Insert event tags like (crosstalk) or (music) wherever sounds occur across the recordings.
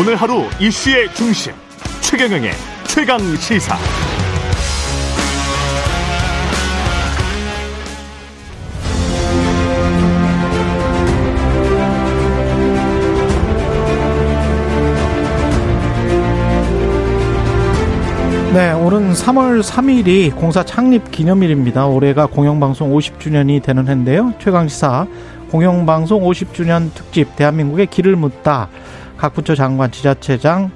오늘 하루 이슈의 중심 최경영의 최강 시사. 네, 오는 3월 3일이 공사 창립 기념일입니다. 올해가 공영방송 50주년이 되는 해인데요. 최강시사 공영방송 50주년 특집 대한민국의 길을 묻다. 각 부처 장관, 지자체장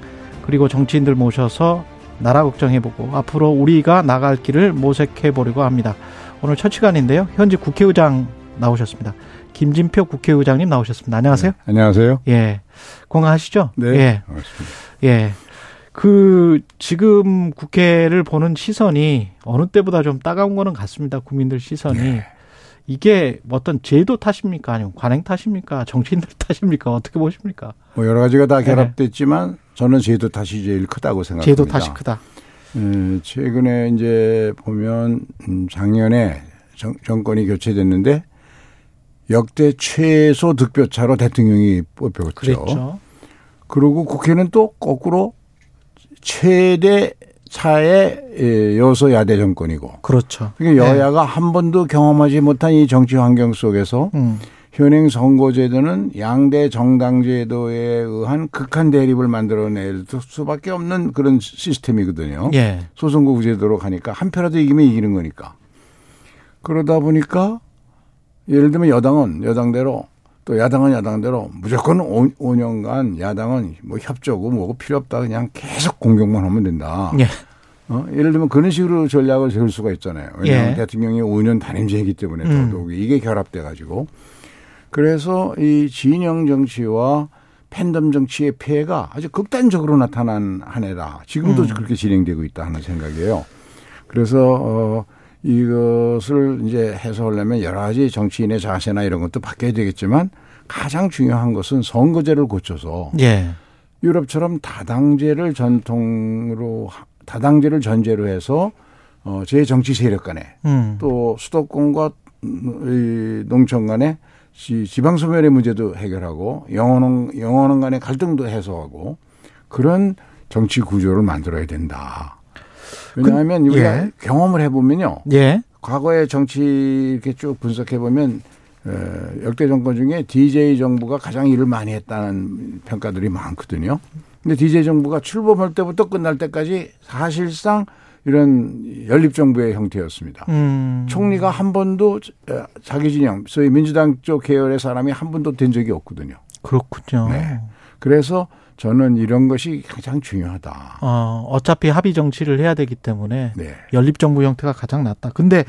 그리고 정치인들 모셔서 나라 걱정해보고 앞으로 우리가 나갈 길을 모색해보려고 합니다. 오늘 첫 시간인데요. 현직 국회의장 나오셨습니다. 김진표 국회의장님 나오셨습니다. 안녕하세요. 네, 안녕하세요. 예. 건강하시죠? 네. 예. 반갑습니다. 예. 그 지금 국회를 보는 시선이 어느 때보다 좀 따가운 거는 같습니다. 국민들 시선이 네. 이게 어떤 제도 탓입니까? 아니면 관행 탓입니까? 정치인들 탓입니까? 어떻게 보십니까? 뭐 여러 가지가 다 네. 결합됐지만 네. 저는 제도 탓이 제일 크다고 생각합니다. 제도 탓이 크다. 음, 최근에 이제 보면 음, 작년에 정, 정권이 교체됐는데 역대 최소 득표차로 대통령이 뽑혔죠. 그랬죠. 그리고 국회는 또 거꾸로 최대 차의 여소 야대 정권이고. 그렇죠. 그러니까 여야가 네. 한 번도 경험하지 못한 이 정치 환경 속에서 음. 현행 선거제도는 양대 정당제도에 의한 극한 대립을 만들어낼 수밖에 없는 그런 시스템이거든요. 예. 소선거구 제도로 가니까 한 표라도 이기면 이기는 거니까. 그러다 보니까 예를 들면 여당은 여당대로 또 야당은 야당대로 무조건 5, 5년간 야당은 뭐 협조고 뭐고 필요 없다 그냥 계속 공격만 하면 된다. 예. 어? 예를 들면 그런 식으로 전략을 세울 수가 있잖아요. 왜냐하면 예. 대통령이 5년 단임제이기 때문에 음. 더더욱 이게 결합돼 가지고 그래서 이 진영 정치와 팬덤 정치의 폐해가 아주 극단적으로 나타난 한 해다. 지금도 음. 그렇게 진행되고 있다 하는 생각이에요. 그래서 어 이것을 이제 해소하려면 여러 가지 정치인의 자세나 이런 것도 바뀌어야 되겠지만 가장 중요한 것은 선거제를 고쳐서 예. 유럽처럼 다당제를 전통으로 다당제를 전제로 해서 어, 제 정치 세력 간에 음. 또 수도권과 이 농촌 간에 지방 소멸의 문제도 해결하고 영원원 영원원 간의 갈등도 해소하고 그런 정치 구조를 만들어야 된다. 왜냐하면 그, 우리가 예. 경험을 해보면요. 예. 과거의 정치 이렇게 쭉 분석해 보면 역대 정권 중에 DJ 정부가 가장 일을 많이 했다는 평가들이 많거든요. 근데 DJ 정부가 출범할 때부터 끝날 때까지 사실상 이런 연립정부의 형태였습니다. 음. 총리가 한 번도 자기 진영, 소위 민주당 쪽 계열의 사람이 한 번도 된 적이 없거든요. 그렇군요. 네. 그래서 저는 이런 것이 가장 중요하다. 어, 어차피 합의 정치를 해야 되기 때문에 네. 연립 정부 형태가 가장 낫다. 근데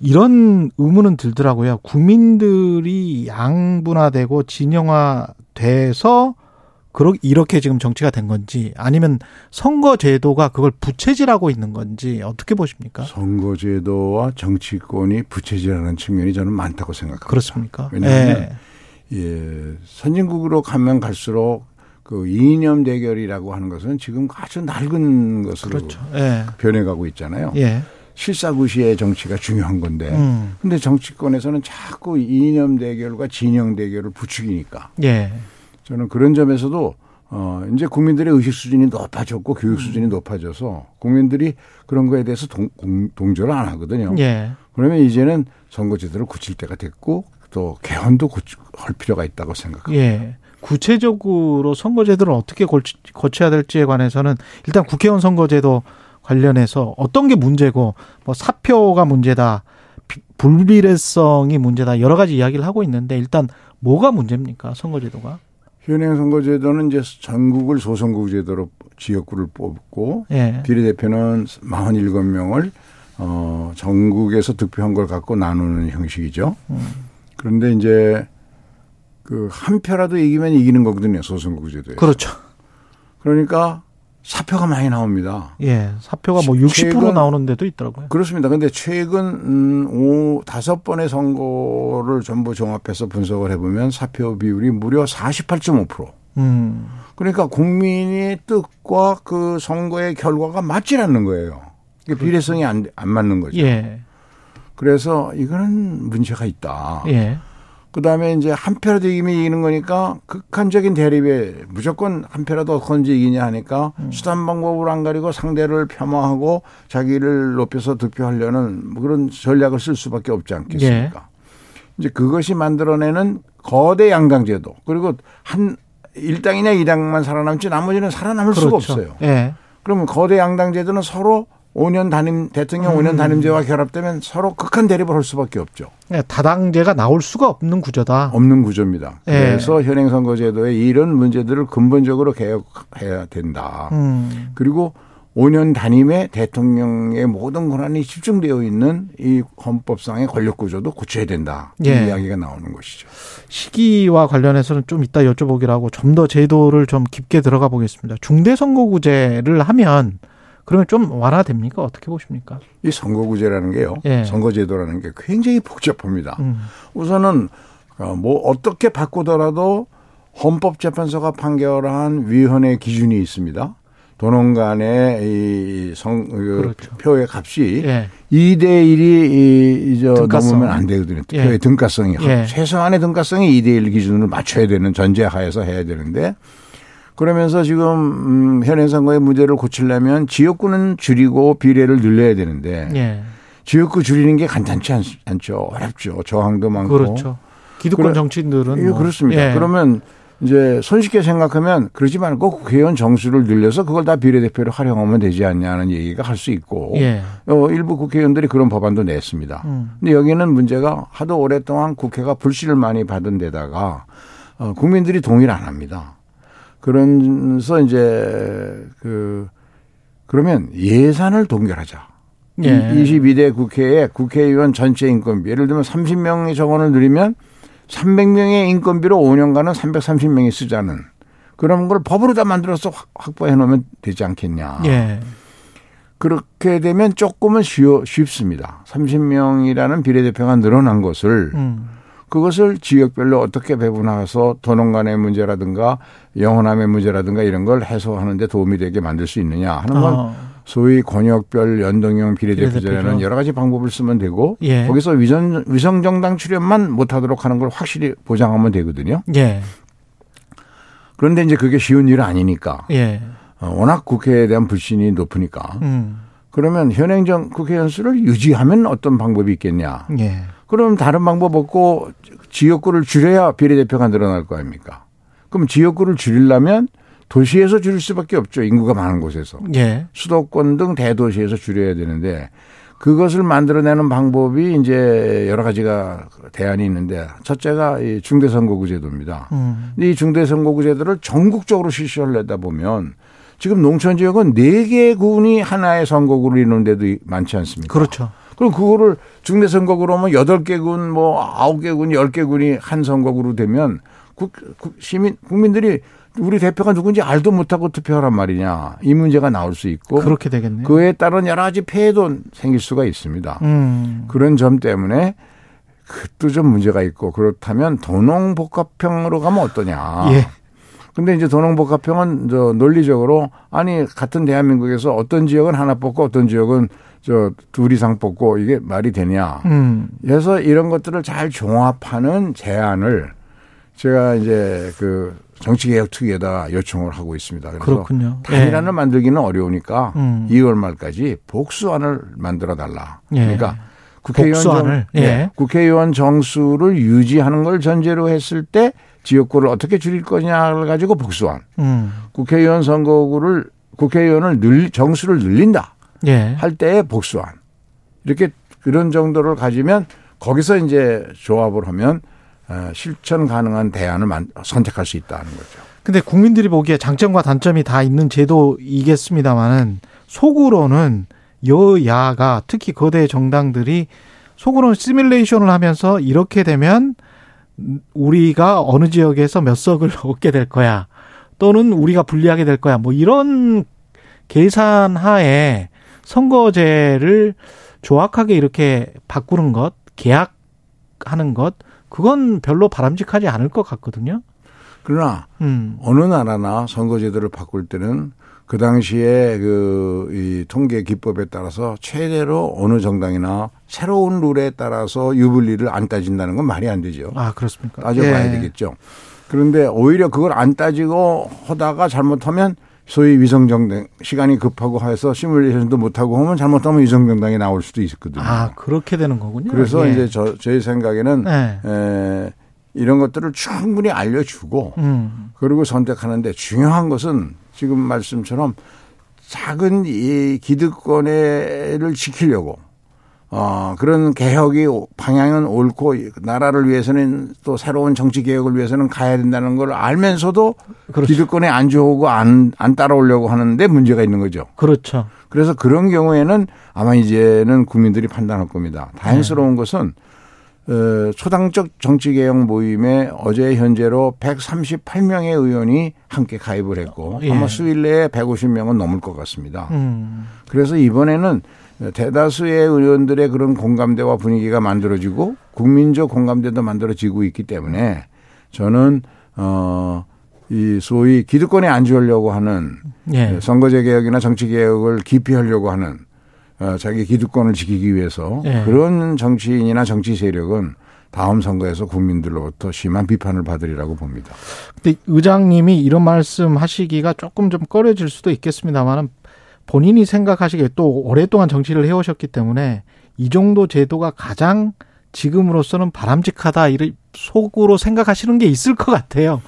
이런 의문은 들더라고요. 국민들이 양분화되고 진영화돼서 그러 이렇게 지금 정치가 된 건지 아니면 선거제도가 그걸 부채질하고 있는 건지 어떻게 보십니까? 선거제도와 정치권이 부채질하는 측면이 저는 많다고 생각합니다. 그렇습니까? 왜냐하면 예. 예, 선진국으로 가면 갈수록 그 이념 대결이라고 하는 것은 지금 아주 낡은 것으로 그렇죠. 예. 변해가고 있잖아요. 예. 실사구시의 정치가 중요한 건데, 음. 근데 정치권에서는 자꾸 이념 대결과 진영 대결을 부추기니까. 예. 저는 그런 점에서도 어 이제 국민들의 의식 수준이 높아졌고 교육 수준이 음. 높아져서 국민들이 그런 거에 대해서 동, 동 조를 안 하거든요. 예. 그러면 이제는 선거제도를 고칠 때가 됐고 또 개헌도 할 필요가 있다고 생각합니다. 예. 구체적으로 선거제도를 어떻게 거쳐야 될지에 관해서는 일단 국회의원 선거제도 관련해서 어떤 게 문제고 뭐 사표가 문제다 불비례성이 문제다 여러 가지 이야기를 하고 있는데 일단 뭐가 문제입니까 선거제도가? 현행 선거제도는 이제 전국을 소선거제도로 지역구를 뽑고 예. 비례대표는 47명을 어 전국에서 득표한 걸 갖고 나누는 형식이죠. 음. 그런데 이제 그 한 표라도 이기면 이기는 거거든요. 소선거구제도에. 그렇죠. 그러니까 사표가 많이 나옵니다. 예, 사표가 뭐 60% 최근, 나오는 데도 있더라고요. 그렇습니다. 근데 최근 음, 오, 다섯 번의 선거를 전부 종합해서 분석을 해보면 사표 비율이 무려 48.5%. 음. 그러니까 국민의 뜻과 그 선거의 결과가 맞질 않는 거예요. 그렇죠. 비례성이 안, 안 맞는 거죠. 예. 그래서 이거는 문제가 있다. 예. 그 다음에 이제 한 표라도 이기면 이기는 거니까 극한적인 대립에 무조건 한 표라도 어떤지 이기냐 하니까 음. 수단 방법을 안 가리고 상대를 폄하하고 자기를 높여서 득표하려는 뭐 그런 전략을 쓸 수밖에 없지 않겠습니까? 예. 이제 그것이 만들어내는 거대 양당제도 그리고 한 1당이냐 2당만 살아남지 나머지는 살아남을 그렇죠. 수가 없어요. 예. 그러면 거대 양당제도는 서로 5년 단임 대통령 음. 5년 단임제와 결합되면 서로 극한 대립을 할 수밖에 없죠. 네, 다당제가 나올 수가 없는 구조다. 없는 구조입니다. 네. 그래서 현행 선거제도에 이런 문제들을 근본적으로 개혁해야 된다. 음. 그리고 5년 단임에 대통령의 모든 권한이 집중되어 있는 이 헌법상의 권력 구조도 고쳐야 된다. 예. 이 이야기가 나오는 것이죠. 시기와 관련해서는 좀 이따 여쭤보기로 하고 좀 더 제도를 좀 깊게 들어가 보겠습니다. 중대선거구제를 하면 그러면 좀 완화됩니까? 어떻게 보십니까? 이 선거구제라는 게요. 예. 선거제도라는 게 굉장히 복잡합니다. 음. 우선은 어, 뭐 어떻게 바꾸더라도 헌법재판소가 판결한 위헌의 기준이 있습니다. 도농 간의 이 성, 그 그렇죠. 표의 값이 예. 2대 1이 이, 저 넘으면 안 되거든요. 예. 표의 등가성이. 예. 최소한의 등가성이 2대 1 기준을 맞춰야 되는 전제하에서 해야 되는데 그러면서 지금 음, 현행 선거의 문제를 고치려면 지역구는 줄이고 비례를 늘려야 되는데 예. 지역구 줄이는 게 간단치 않, 죠 어렵죠. 저항도 많고. 그렇죠. 기득권 정치인들은 예, 뭐. 그렇습니다. 예. 그러면 이제 손쉽게 생각하면 그러지 말고 국회의원 정수를 늘려서 그걸 다 비례대표로 활용하면 되지 않냐는 얘기가 할 수 있고 예. 어, 일부 국회의원들이 그런 법안도 냈습니다. 음. 근데 여기는 문제가 하도 오랫동안 국회가 불씨를 많이 받은 데다가 어, 국민들이 동의를 안 합니다. 그러면서 이제 그 그러면 예산을 동결하자. 예. 22대 국회에 국회의원 전체 인건비 예를 들면 30명의 정원을 늘리면 300명의 인건비로 5년간은 330명이 쓰자는 그런 걸 법으로 다 만들어서 확보해 놓으면 되지 않겠냐. 예. 그렇게 되면 조금은 쉬워, 쉽습니다. 30명이라는 비례대표가 늘어난 것을 음. 그것을 지역별로 어떻게 배분해서 도농 간의 문제라든가 영혼함의 문제라든가 이런 걸 해소하는 데 도움이 되게 만들 수 있느냐 하는 건 어. 소위 권역별 연동형 비례대표제라는 여러 가지 방법을 쓰면 되고 예. 거기서 위선, 위성정당 출연만 못하도록 하는 걸 확실히 보장하면 되거든요. 예. 그런데 이제 그게 쉬운 일은 아니니까. 예. 어, 워낙 국회에 대한 불신이 높으니까. 음. 그러면 현행정 국회의원 수를 유지하면 어떤 방법이 있겠냐. 예. 그럼 다른 방법 없고 지역구를 줄여야 비례대표가 늘어날 거 아닙니까? 그럼 지역구를 줄이려면 도시에서 줄일 수밖에 없죠. 인구가 많은 곳에서. 예. 수도권 등 대도시에서 줄여야 되는데 그것을 만들어내는 방법이 이제 여러 가지가 대안이 있는데 첫째가 이 중대선거구제도입니다. 음. 이 중대선거구제도를 전국적으로 실시하려다 보면 지금 농촌 지역은 네 개 군이 하나의 선거구를 이루는 데도 많지 않습니까? 그렇죠. 그럼 그거를 중대 선거구로 하면 여덟 개 군, 뭐 아홉 개 군, 열 개 군이 한 선거구로 되면 국, 국, 시민 국민들이 우리 대표가 누군지 알도 못하고 투표하란 말이냐 이 문제가 나올 수 있고 그렇게 되겠네요. 그에 따른 여러 가지 폐해도 생길 수가 있습니다. 음. 그런 점 때문에 그것도 좀 문제가 있고 그렇다면 도농복합형으로 가면 어떠냐. 예. 근데 이제 도농복합형은 저 논리적으로 아니 같은 대한민국에서 어떤 지역은 하나 뽑고 어떤 지역은 저 둘 이상 뽑고 이게 말이 되냐. 음. 그래서 이런 것들을 잘 종합하는 제안을 제가 이제 그 정치개혁 특위에다 요청을 하고 있습니다. 그래서 그렇군요. 단일안을 예. 만들기는 어려우니까 음. 2월 말까지 복수안을 만들어 달라. 예. 그러니까 국회의원 정, 예. 예. 국회의원 정수를 유지하는 걸 전제로 했을 때 지역구를 어떻게 줄일 거냐를 가지고 복수안. 음. 국회의원 선거구를 국회의원을 늘 정수를 늘린다. 예. 할 때의 복수안. 이렇게 그런 정도를 가지면 거기서 이제 조합을 하면 어, 실천 가능한 대안을 선택할 수 있다는 거죠. 근데 국민들이 보기에 장점과 단점이 다 있는 제도이겠습니다만은 속으로는 여야가 특히 거대 정당들이 속으로는 시뮬레이션을 하면서 이렇게 되면 우리가 어느 지역에서 몇 석을 (laughs) 얻게 될 거야. 또는 우리가 불리하게 될 거야. 뭐 이런 계산 하에 선거제를 조악하게 이렇게 바꾸는 것, 계약하는 것, 그건 별로 바람직하지 않을 것 같거든요. 그러나 음. 어느 나라나 선거제도를 바꿀 때는 그 당시에 그 이 통계 기법에 따라서 최대로 어느 정당이나 새로운 룰에 따라서 유불리를 안 따진다는 건 말이 안 되죠. 아 그렇습니까? 따져봐야 예. 되겠죠. 그런데 오히려 그걸 안 따지고 하다가 잘못하면 소위 위성정당 시간이 급하고 해서 시뮬레이션도 못하고 하면 잘못하면 위성정당이 나올 수도 있거든요. 아 그렇게 되는 거군요. 그래서 예. 이제 저 저희 생각에는 네. 에, 이런 것들을 충분히 알려주고 음. 그리고 선택하는데 중요한 것은 지금 말씀처럼 작은 이 기득권을 지키려고 어, 그런 개혁이 방향은 옳고 나라를 위해서는 또 새로운 정치 개혁을 위해서는 가야 된다는 걸 알면서도 그렇죠. 기득권에 안 좋고 안, 안 따라오려고 하는데 문제가 있는 거죠. 그렇죠. 그래서 그런 경우에는 아마 이제는 국민들이 판단할 겁니다. 다행스러운 네. 것은 어, 초당적 정치개혁 모임에 어제 현재로 138명의 의원이 함께 가입을 했고 예. 아마 수일 내에 150명은 넘을 것 같습니다. 음. 그래서 이번에는 대다수의 의원들의 그런 공감대와 분위기가 만들어지고 국민적 공감대도 만들어지고 있기 때문에 저는 어 이 소위 기득권에 안주려고 하는 예. 선거제 개혁이나 정치 개혁을 기피하려고 하는 어, 자기 기득권을 지키기 위해서 예. 그런 정치인이나 정치 세력은 다음 선거에서 국민들로부터 심한 비판을 받으리라고 봅니다. 근데 의장님이 이런 말씀 하시기가 조금 좀 꺼려질 수도 있겠습니다만은 본인이 생각하시기에 또 오랫동안 정치를 해오셨기 때문에 이 정도 제도가 가장 지금으로서는 바람직하다 이를 속으로 생각하시는 게 있을 것 같아요.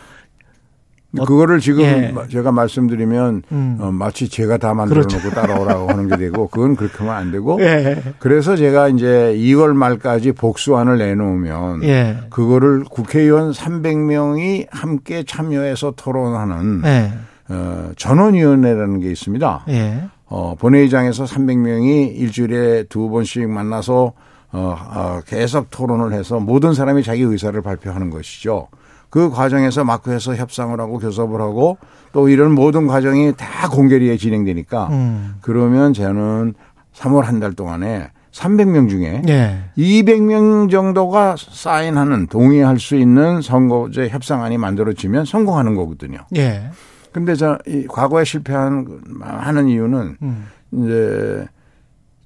어, 그거를 지금 예. 제가 말씀드리면 음. 어, 마치 제가 다 만들어 놓고 그렇죠. 따라오라고 하는 게 되고 그건 그렇게 하면 안 되고 예. 그래서 제가 이제 2월 말까지 복수안을 내놓으면 예. 그거를 국회의원 300명이 함께 참여해서 토론하는 예. 어, 전원위원회라는 게 있습니다. 예. 어, 본회의장에서 300명이 일주일에 두 번씩 만나서 어, 어, 계속 토론을 해서 모든 사람이 자기 의사를 발표하는 것이죠. 그 과정에서 마크해서 협상을 하고 교섭을 하고 또 이런 모든 과정이 다 공개리에 진행되니까 음. 그러면 저는 3월 한 달 동안에 300명 중에 예. 200명 정도가 사인하는 동의할 수 있는 선거제 협상안이 만들어지면 성공하는 거거든요. 예. 근데 저 이 과거에 실패한 하는 이유는 음. 이제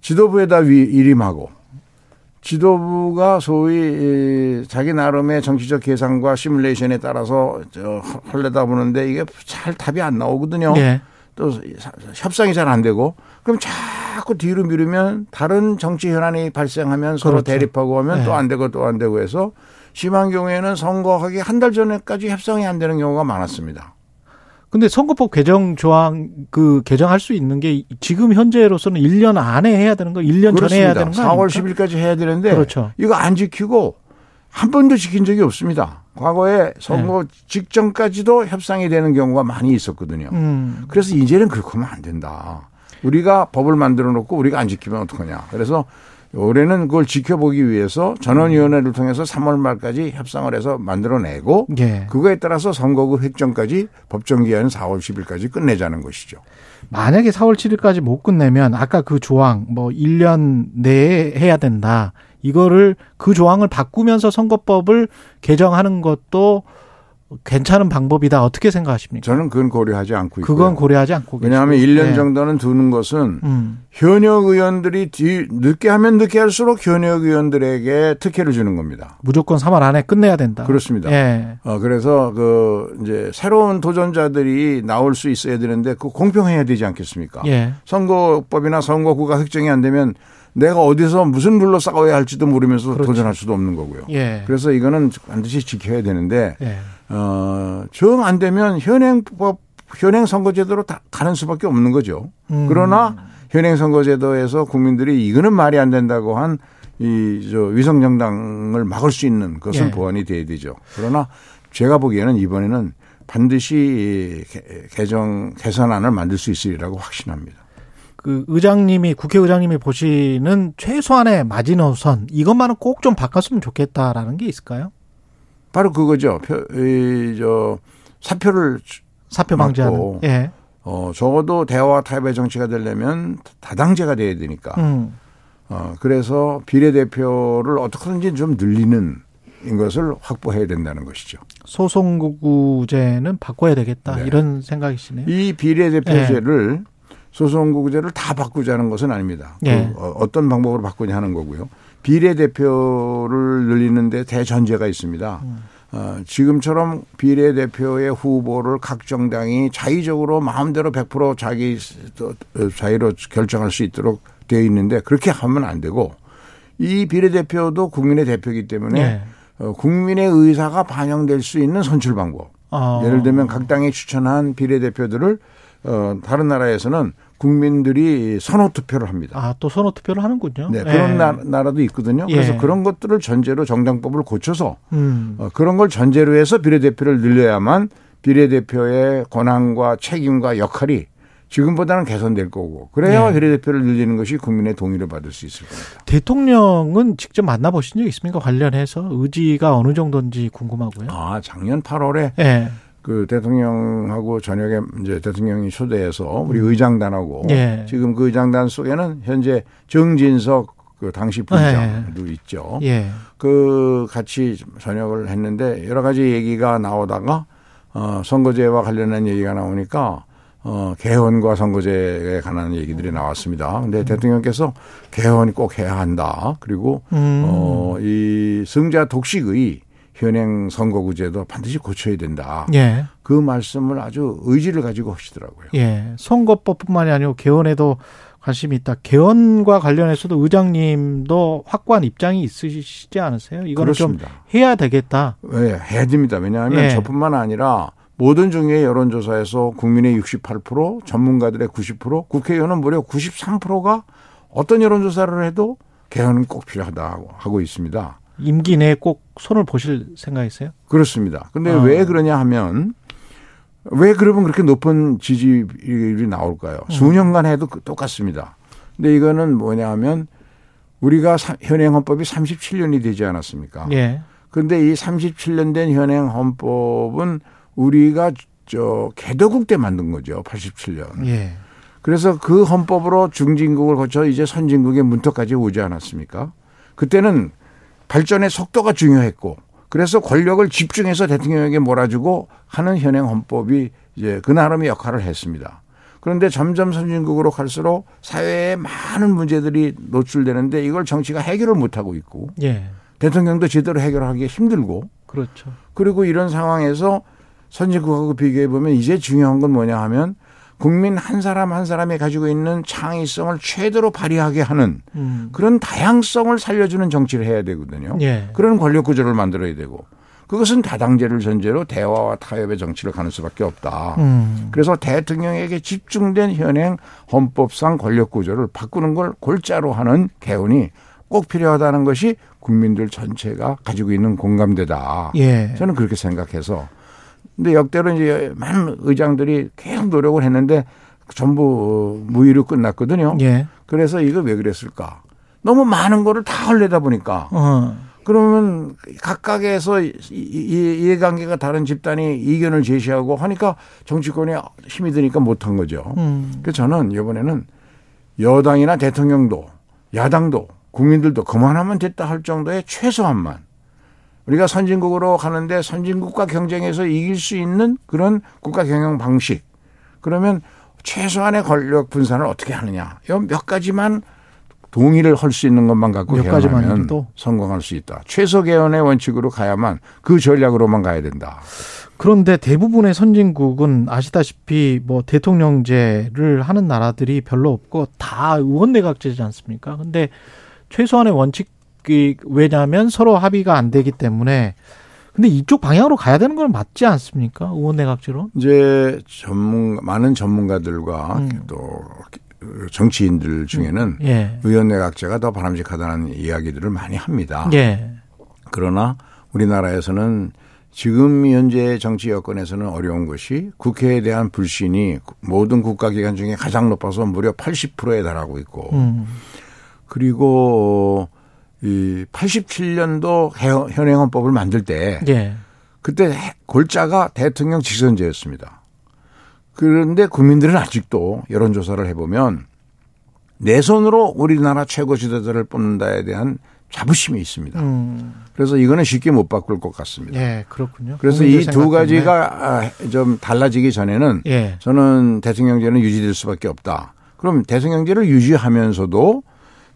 지도부에다 위 일임하고 지도부가 소위 자기 나름의 정치적 계산과 시뮬레이션에 따라서 저 헐레다 보는데 이게 잘 답이 안 나오거든요. 네. 또 협상이 잘 안 되고 그럼 자꾸 뒤로 미루면 다른 정치 현안이 발생하면 서로 그렇죠. 대립하고 하면 네. 또안 되고 또 안 되고 해서 심한 경우에는 선거하기 한 달 전에까지 협상이 안 되는 경우가 많았습니다. 근데 선거법 개정 조항 그 개정할 수 있는 게 지금 현재로서는 1년 안에 해야 되는 거, 1년 그렇습니다. 전에 해야 되는 거 4월 아닙니까? 10일까지 해야 되는데 그렇죠. 이거 안 지키고 한 번도 지킨 적이 없습니다. 과거에 선거 네. 직전까지도 협상이 되는 경우가 많이 있었거든요. 음. 그래서 이제는 그렇게 하면 안 된다. 우리가 법을 만들어 놓고 우리가 안 지키면 어떡하냐. 그래서 올해는 그걸 지켜보기 위해서 전원위원회를 통해서 3월 말까지 협상을 해서 만들어내고 예. 그거에 따라서 선거구 획정까지 법정 기한은 4월 10일까지 끝내자는 것이죠. 만약에 4월 7일까지 못 끝내면 아까 그 조항 뭐 1년 내에 해야 된다. 이거를 그 조항을 바꾸면서 선거법을 개정하는 것도 괜찮은 방법이다. 어떻게 생각하십니까? 저는 그건 고려하지 않고 있고요. 그건 고려하지 않고 왜냐하면 계시고. 1년 네. 정도는 두는 것은 음. 현역 의원들이 뒤, 늦게 하면 늦게 할수록 현역 의원들에게 특혜를 주는 겁니다. 무조건 3월 안에 끝내야 된다. 그렇습니다. 예. 어, 그래서 그 이제 새로운 도전자들이 나올 수 있어야 되는데 그 공평해야 되지 않겠습니까? 예. 선거법이나 선거구가 획정이 안 되면 내가 어디서 무슨 룰로 싸워야 할지도 모르면서 그렇죠. 도전할 수도 없는 거고요. 예. 그래서 이거는 반드시 지켜야 되는데 예. 어, 정 안 되면 현행법 현행 선거제도로 다 가는 수밖에 없는 거죠. 음. 그러나 현행 선거제도에서 국민들이 이거는 말이 안 된다고 한 이 저 위성 정당을 막을 수 있는 것은 예. 보완이 돼야 되죠. 그러나 제가 보기에는 이번에는 반드시 개정 개선안을 만들 수 있으리라고 확신합니다. 그 의장님이 국회의장님이 보시는 최소한의 마지노선 이것만은 꼭 좀 바꿨으면 좋겠다라는 게 있을까요? 바로 그거죠. 표, 이, 저, 사표를. 사표 방지하는. 예. 어, 적어도 대화 타협의 정치가 되려면 다당제가 돼야 되니까. 음. 어, 그래서 비례대표를 어떻게든지 좀 늘리는 것을 확보해야 된다는 것이죠. 소송구제는 바꿔야 되겠다 네. 이런 생각이시네요. 이 비례대표제를 네. 소송구제를 다 바꾸자는 것은 아닙니다. 네. 그 어떤 방법으로 바꾸냐 하는 거고요. 비례대표를 늘리는데 대전제가 있습니다. 음. 어, 지금처럼 비례대표의 후보를 각 정당이 자의적으로 마음대로 100% 자기 자유로 결정할 수 있도록 되어 있는데 그렇게 하면 안 되고 이 비례대표도 국민의 대표이기 때문에 네. 어, 국민의 의사가 반영될 수 있는 선출 방법. 아. 예를 들면 각 당이 추천한 비례대표들을 어, 다른 나라에서는 국민들이 선호 투표를 합니다. 아, 또 선호 투표를 하는군요. 네, 그런 예. 나 라, 도 있거든요. 그래서 예. 그런 것들을 전제로 정당법을 고쳐서 음. 어, 그런 걸 전제로 해서 비례대표를 늘려야만 비례대표의 권한과 책임과 역할이 지금보다는 개선될 거고 그래야 네. 비례대표를 늘리는 것이 국민의 동의를 받을 수 있을 겁니다. 대통령은 직접 만나보신 적 있습니까? 관련해서 의지가 어느 정도인지 궁금하고요. 아 작년 8월에 네. 그 대통령하고 저녁에 이제 대통령이 초대해서 우리 음. 의장단하고 네. 지금 그 의장단 속에는 현재 정진석 그 당시 부장도 네. 있죠. 예. 그 같이 저녁을 했는데 여러 가지 얘기가 나오다가 어 선거제와 관련한 얘기가 나오니까 어, 개헌과 선거제에 관한 얘기들이 나왔습니다. 근데 음. 대통령께서 개헌이 꼭 해야 한다. 그리고 음. 어, 이 승자 독식의 현행 선거구제도 반드시 고쳐야 된다. 예. 그 말씀을 아주 의지를 가지고 하시더라고요. 예. 선거법뿐만이 아니고 개헌에도 관심이 있다. 개헌과 관련해서도 의장님도 확고한 입장이 있으시지 않으세요? 이거는 좀 해야 되겠다. 네, 해야 됩니다. 왜냐하면 예. 저뿐만 아니라 모든 중에 여론조사에서 국민의 68%, 전문가들의 90%, 국회의원은 무려 93%가 어떤 여론조사를 해도 개헌은 꼭 필요하다고 하고 있습니다. 임기 내에 꼭 손을 보실 생각이세요? 그렇습니다. 근데 아. 왜 그러냐 하면 왜 그러면 그렇게 높은 지지율이 나올까요? 음. 수년간 해도 그 똑같습니다. 근데 이거는 뭐냐 하면 우리가 현행 헌법이 37년이 되지 않았습니까? 예. 근데 이 37년 된 현행 헌법은 우리가 저 개도국 때 만든 거죠. 87년. 예. 그래서 그 헌법으로 중진국을 거쳐 이제 선진국의 문턱까지 오지 않았습니까? 그때는 발전의 속도가 중요했고 그래서 권력을 집중해서 대통령에게 몰아주고 하는 현행 헌법이 이제 그 나름의 역할을 했습니다. 그런데 점점 선진국으로 갈수록 사회에 많은 문제들이 노출되는데 이걸 정치가 해결을 못하고 있고 예. 대통령도 제대로 해결하기 힘들고 그렇죠. 그리고 이런 상황에서 선진국하고 비교해 보면 이제 중요한 건 뭐냐 하면 국민 한 사람 한 사람이 가지고 있는 창의성을 최대로 발휘하게 하는 음. 그런 다양성을 살려주는 정치를 해야 되거든요. 예. 그런 권력 구조를 만들어야 되고 그것은 다당제를 전제로 대화와 타협의 정치를 가는 수밖에 없다. 음. 그래서 대통령에게 집중된 현행 헌법상 권력 구조를 바꾸는 걸 골자로 하는 개헌이 꼭 필요하다는 것이 국민들 전체가 가지고 있는 공감대다. 예. 저는 그렇게 생각해서 근데 역대로 이제 많은 의장들이 계속 노력을 했는데 전부 무의로 끝났거든요. 예. 그래서 이거 왜 그랬을까? 너무 많은 거를 다 흘리다 보니까. 어. 그러면 각각에서 이해관계가 다른 집단이 이견을 제시하고 하니까 정치권이 힘이 드니까 못한 거죠. 음. 그래서 저는 이번에는 여당이나 대통령도 야당도 국민들도 그만하면 됐다 할 정도의 최소한만 우리가 선진국으로 가는데 선진국과 경쟁해서 이길 수 있는 그런 국가 경영 방식. 그러면 최소한의 권력 분산을 어떻게 하느냐. 몇 가지만 동의를 할 수 있는 것만 갖고 몇 가지만 성공할 수 있다. 최소 개헌의 원칙으로 가야만 그 전략으로만 가야 된다. 그런데 대부분의 선진국은 아시다시피 뭐 대통령제를 하는 나라들이 별로 없고 다 의원 내각제지 않습니까? 근데 최소한의 원칙 왜냐하면 서로 합의가 안 되기 때문에 근데 이쪽 방향으로 가야 되는 건 맞지 않습니까? 의원 내각제로? 이제 전문 많은 전문가들과 음. 또 정치인들 중에는 음. 예. 의원 내 각제가 더 바람직하다는 이야기들을 많이 합니다. 예. 그러나 우리나라에서는 지금 현재 정치 여건에서는 어려운 것이 국회에 대한 불신이 모든 국가기관 중에 가장 높아서 무려 80%에 달하고 있고 음. 그리고 이 87년도 현행 헌법을 만들 때 예. 그때 골자가 대통령 직선제였습니다. 그런데 국민들은 아직도 여론조사를 해보면 내 손으로 우리나라 최고 지도자를 뽑는다에 대한 자부심이 있습니다. 음. 그래서 이거는 쉽게 못 바꿀 것 같습니다. 예, 그렇군요. 그래서 이 두 가지가 아, 좀 달라지기 전에는 예. 저는 대통령제는 유지될 수밖에 없다. 그럼 대통령제를 유지하면서도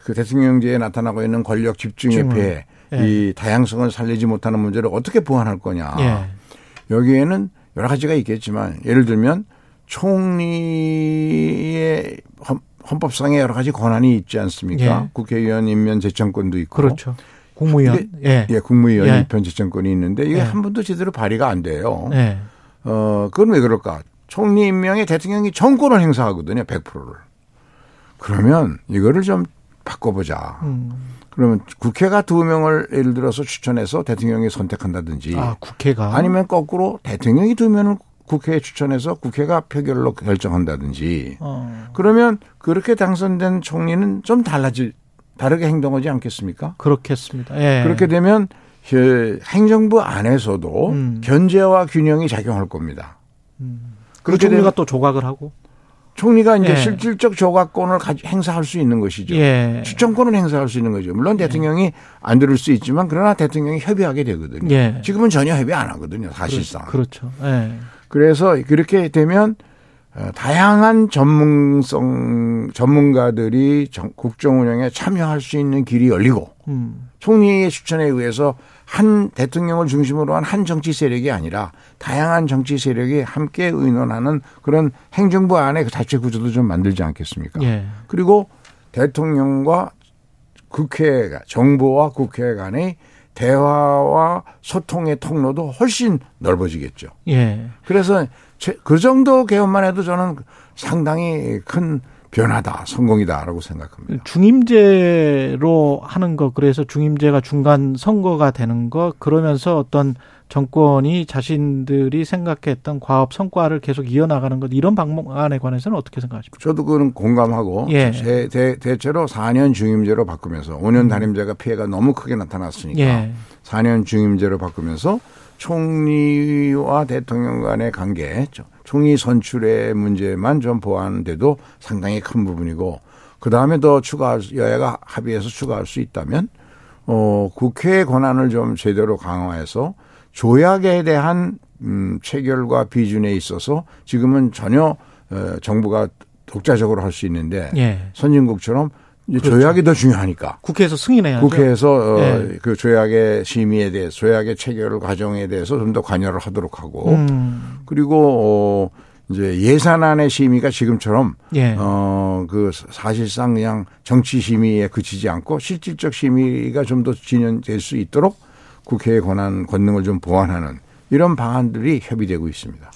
그 대통령제에 나타나고 있는 권력 집중의 폐, 예. 이 다양성을 살리지 못하는 문제를 어떻게 보완할 거냐. 예. 여기에는 여러 가지가 있겠지만 예를 들면 총리의 헌법상에 여러 가지 권한이 있지 않습니까? 예. 국회의원 임면 제청권도 있고. 그렇죠. 국무위원. 예. 예, 국무위원 예. 입현 제청권이 있는데 이게 예. 한 번도 제대로 발의가 안 돼요. 예. 어, 그건 왜 그럴까? 총리 임명에 대통령이 정권을 행사하거든요. 100%를. 그러면 이거를 좀 바꿔보자. 음. 그러면 국회가 두 명을 예를 들어서 추천해서 대통령이 선택한다든지. 아, 국회가. 아니면 거꾸로 대통령이 두 명을 국회에 추천해서 국회가 표결로 결정한다든지. 어. 그러면 그렇게 당선된 총리는 좀 달라질, 다르게 행동하지 않겠습니까? 그렇겠습니다. 예. 그렇게 되면 행정부 안에서도 음. 견제와 균형이 작용할 겁니다. 음. 그렇게 총리가 또 조각을 하고. 총리가 이제 예. 실질적 조각권을 행사할 수 있는 것이죠. 예. 추천권을 행사할 수 있는 거죠. 물론 예. 대통령이 안 들을 수 있지만 그러나 대통령이 협의하게 되거든요. 예. 지금은 전혀 협의 안 하거든요. 사실상. 그렇죠. 예. 그래서 그렇게 되면 어, 다양한 전문성 전문가들이 국정 운영에 참여할 수 있는 길이 열리고 음. 총리의 추천에 의해서 한 대통령을 중심으로 한 한 정치 세력이 아니라 다양한 정치 세력이 함께 의논하는 그런 행정부 안에 그 자체 구조도 좀 만들지 않겠습니까? 예. 그리고 대통령과 국회가 정부와 국회 간의 대화와 소통의 통로도 훨씬 넓어지겠죠. 예. 그래서 그 정도 개헌만 해도 저는 상당히 큰 변화다, 성공이다라고 생각합니다. 중임제로 하는 거, 그래서 중임제가 중간 선거가 되는 거, 그러면서 어떤 정권이 자신들이 생각했던 과업 성과를 계속 이어나가는 것, 이런 방안에 관해서는 어떻게 생각하십니까? 저도 그건 공감하고, 예. 대, 대, 대체로 4년 중임제로 바꾸면서 5년 음. 단임제가 피해가 너무 크게 나타났으니까 예. 4년 중임제로 바꾸면서 총리와 대통령 간의 관계, 총리 선출의 문제만 좀 보완돼도 상당히 큰 부분이고 그 다음에 더 추가 여야가 합의해서 추가할 수 있다면 어 국회의 권한을 좀 제대로 강화해서 조약에 대한 음 체결과 비준에 있어서 지금은 전혀 어 정부가 독자적으로 할 수 있는데 예. 선진국처럼 그렇죠. 조약이 더 중요하니까. 국회에서 승인해야죠. 국회에서 네. 어, 그 조약의 심의에 대해서 조약의 체결 과정에 대해서 좀 더 관여를 하도록 하고 음. 그리고 어 이제 예산안의 심의가 지금처럼 예. 어그 사실상 그냥 정치 심의에 그치지 않고 실질적 심의가 좀 더 진행될 수 있도록 국회의 권한 권능을 좀 보완하는 이런 방안들이 협의되고 있습니다.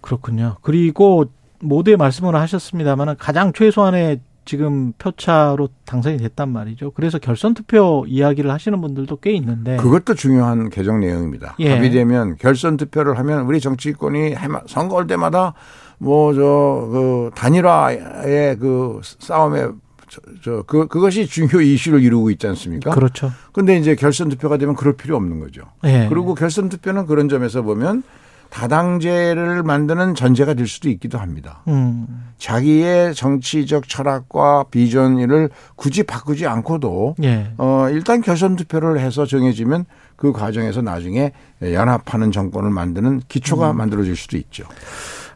그렇군요. 그리고 모두의 말씀을 하셨습니다만 가장 최소한의 지금 표차로 당선이 됐단 말이죠. 그래서 결선 투표 이야기를 하시는 분들도 꽤 있는데 그것도 중요한 개정 내용입니다. 예. 합의되면 결선 투표를 하면 우리 정치권이 선거할 때마다 뭐 저 그 단일화의 그 싸움에 저, 저, 그, 그것이 중요 이슈를 이루고 있지 않습니까? 그렇죠. 근데 이제 결선 투표가 되면 그럴 필요 없는 거죠. 예. 그리고 결선 투표는 그런 점에서 보면 다당제를 만드는 전제가 될 수도 있기도 합니다. 음. 자기의 정치적 철학과 비전을 굳이 바꾸지 않고도 예. 어 일단 결선 투표를 해서 정해지면 그 과정에서 나중에 연합하는 정권을 만드는 기초가 음. 만들어질 수도 있죠.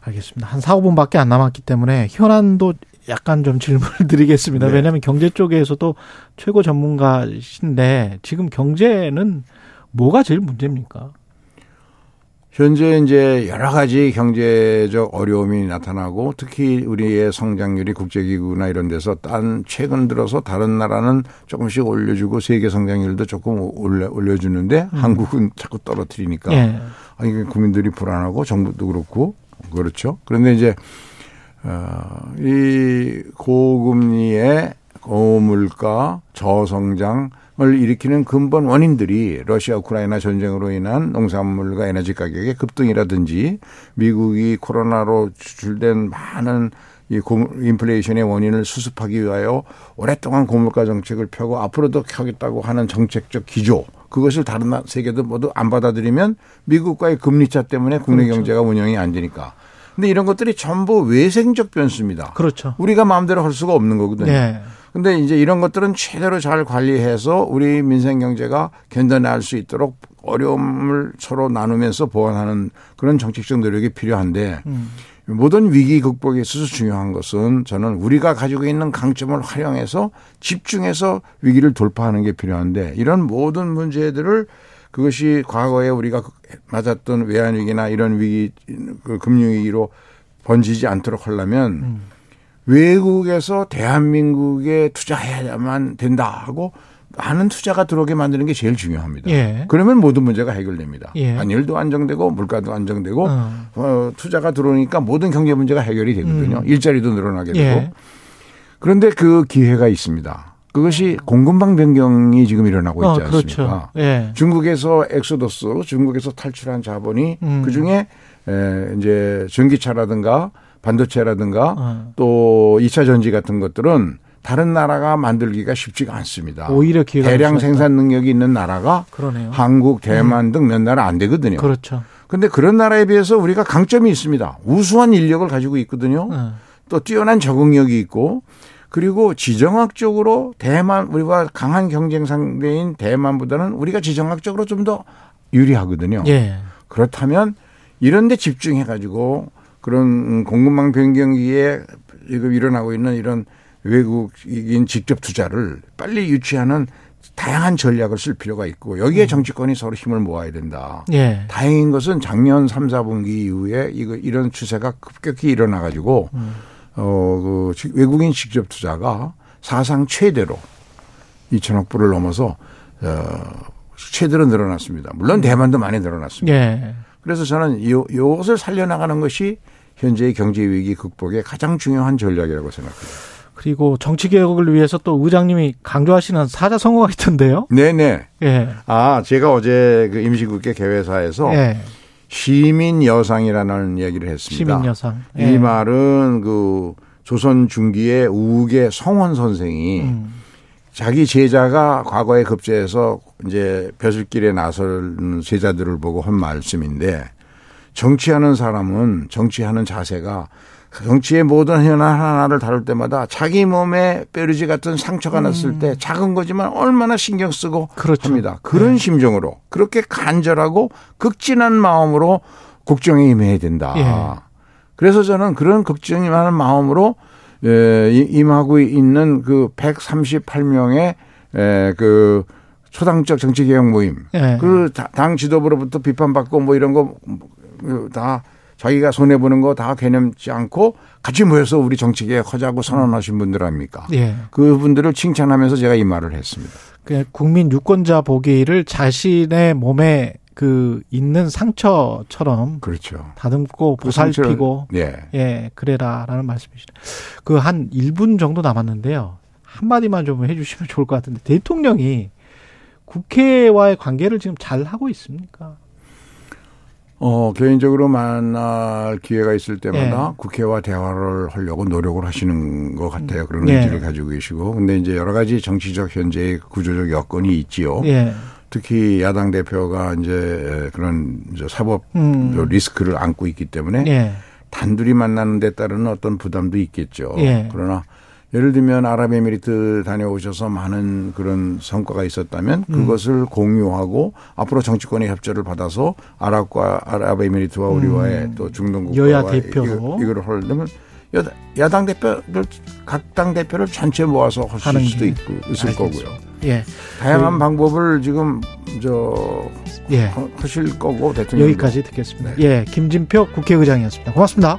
알겠습니다. 한 4, 5분밖에 안 남았기 때문에 현안도 약간 좀 질문을 (laughs) 드리겠습니다. 네. 왜냐하면 경제 쪽에서도 최고 전문가신데 지금 경제는 뭐가 제일 문제입니까? 현재 이제 여러 가지 경제적 어려움이 나타나고 특히 우리의 성장률이 국제기구나 이런 데서 딴 최근 들어서 다른 나라는 조금씩 올려주고 세계 성장률도 조금 올려, 올려주는데 음. 한국은 자꾸 떨어뜨리니까 예. 아니 국민들이 불안하고 정부도 그렇고 그렇죠. 그런데 이제 어, 이 고금리의 고물가 저성장 을 일으키는 근본 원인들이 러시아 우크라이나 전쟁으로 인한 농산물과 에너지 가격의 급등이라든지 미국이 코로나로 추출된 많은 이 인플레이션의 원인을 수습하기 위하여 오랫동안 고물가 정책을 펴고 앞으로도 펴겠다고 하는 정책적 기조 그것을 다른 세계도 모두 안 받아들이면 미국과의 금리차 때문에 국내 그렇죠. 경제가 운영이 안 되니까. 근데 이런 것들이 전부 외생적 변수입니다. 그렇죠. 우리가 마음대로 할 수가 없는 거거든요. 네. 근데 이제 이런 것들은 최대로 잘 관리해서 우리 민생 경제가 견뎌낼 수 있도록 어려움을 서로 나누면서 보완하는 그런 정책적 노력이 필요한데 음. 모든 위기 극복에 있어서 중요한 것은 저는 우리가 가지고 있는 강점을 활용해서 집중해서 위기를 돌파하는 게 필요한데 이런 모든 문제들을 그것이 과거에 우리가 맞았던 외환위기나 이런 위기, 그 금융위기로 번지지 않도록 하려면 음. 외국에서 대한민국에 투자해야만 된다 하고 많은 투자가 들어오게 만드는 게 제일 중요합니다. 예. 그러면 모든 문제가 해결됩니다. 예. 환율도 안정되고 물가도 안정되고 어. 어, 투자가 들어오니까 모든 경제 문제가 해결이 되거든요. 음. 일자리도 늘어나게 되고. 예. 그런데 그 기회가 있습니다. 그것이 공급망 변경이 지금 일어나고 있지 어, 그렇죠. 않습니까? 예. 중국에서 엑소더스, 중국에서 탈출한 자본이 음. 그 중에 에, 이제 전기차라든가 반도체라든가 어. 또 2차 전지 같은 것들은 다른 나라가 만들기가 쉽지가 않습니다. 오히려 대량 생산 능력이 있는 나라가 그러네요. 한국, 대만 음. 등몇 나라 안 되거든요. 그렇죠. 근데 그런 나라에 비해서 우리가 강점이 있습니다. 우수한 인력을 가지고 있거든요. 음. 또 뛰어난 적응력이 있고 그리고 지정학적으로 대만 우리가 강한 경쟁 상대인 대만보다는 우리가 지정학적으로 좀 더 유리하거든요. 예. 그렇다면 이런 데 집중해 가지고 그런 공급망 변경기에 지금 일어나고 있는 이런 외국인 직접 투자를 빨리 유치하는 다양한 전략을 쓸 필요가 있고 여기에 음. 정치권이 서로 힘을 모아야 된다. 예. 다행인 것은 작년 3, 4분기 이후에 이거 이런 추세가 급격히 일어나 가지고 음. 어그 외국인 직접 투자가 사상 최대로 2천억 불을 넘어서 어 최대로 늘어났습니다. 물론 음. 대만도 많이 늘어났습니다. 예. 그래서 저는 요, 요것을 살려 나가는 것이 현재의 경제 위기 극복의 가장 중요한 전략이라고 생각합니다. 그리고 정치 개혁을 위해서 또 의장님이 강조하시는 사자 선거가 있던데요. 네네. 예. 아 제가 어제 그 임시국회 개회사에서 예. 시민 여상이라는 얘기를 했습니다. 시민 여상. 예. 이 말은 그 조선 중기의 우계 성원 선생이 음. 자기 제자가 과거에 급제해서 이제 벼슬길에 나설 제자들을 보고 한 말씀인데 정치하는 사람은 정치하는 자세가 정치의 모든 현안 하나를 다룰 때마다 자기 몸에 뼈르지 같은 상처가 음. 났을 때 작은 거지만 얼마나 신경 쓰고 그렇죠. 합니다. 그런 네. 심정으로 그렇게 간절하고 극진한 마음으로 국정에 임해야 된다. 예. 그래서 저는 그런 걱정이 많은 마음으로 예, 임하고 있는 그 138명의 예, 그 초당적 정치개혁 모임. 예. 그당 지도부로부터 비판받고 뭐 이런 거 다 자기가 손해 보는 거 다 개념지 않고 같이 모여서 우리 정치개혁 하자고 선언하신 분들 아닙니까? 예. 그분들을 칭찬하면서 제가 이 말을 했습니다. 그 국민 유권자 보기를 자신의 몸에 그 있는 상처처럼 그렇죠. 다듬고 그 보살피고 그 예. 예, 그래라라는 말씀이시죠. 그 한 1분 정도 남았는데요. 한 마디만 좀 해 주시면 좋을 것 같은데 대통령이 국회와의 관계를 지금 잘 하고 있습니까? 어, 개인적으로 만날 기회가 있을 때마다 예. 국회와 대화를 하려고 노력을 하시는 것 같아요. 그런 예. 의지를 가지고 계시고. 근데 이제 여러 가지 정치적 현재의 구조적 여건이 있지요. 예. 특히 야당 대표가 이제 그런 이제 사법 음. 리스크를 안고 있기 때문에 예. 단둘이 만나는 데 따른 어떤 부담도 있겠죠. 예. 그러나 예를 들면 아랍에미리트 다녀오셔서 많은 그런 성과가 있었다면 음. 그것을 공유하고 앞으로 정치권의 협조를 받아서 아랍과 아랍에미리트와 우리와의 음. 또 중동 국가와 여야 대표로 이거, 를 하려면 야당 대표를 각 당 대표를 전체 모아서 할 수도 있고 있을 알겠습니다. 거고요. 예. 다양한 그, 방법을 지금 저 예. 하실 거고 대통령 여기까지 듣겠습니다. 네. 예, 김진표 국회의장이었습니다. 고맙습니다.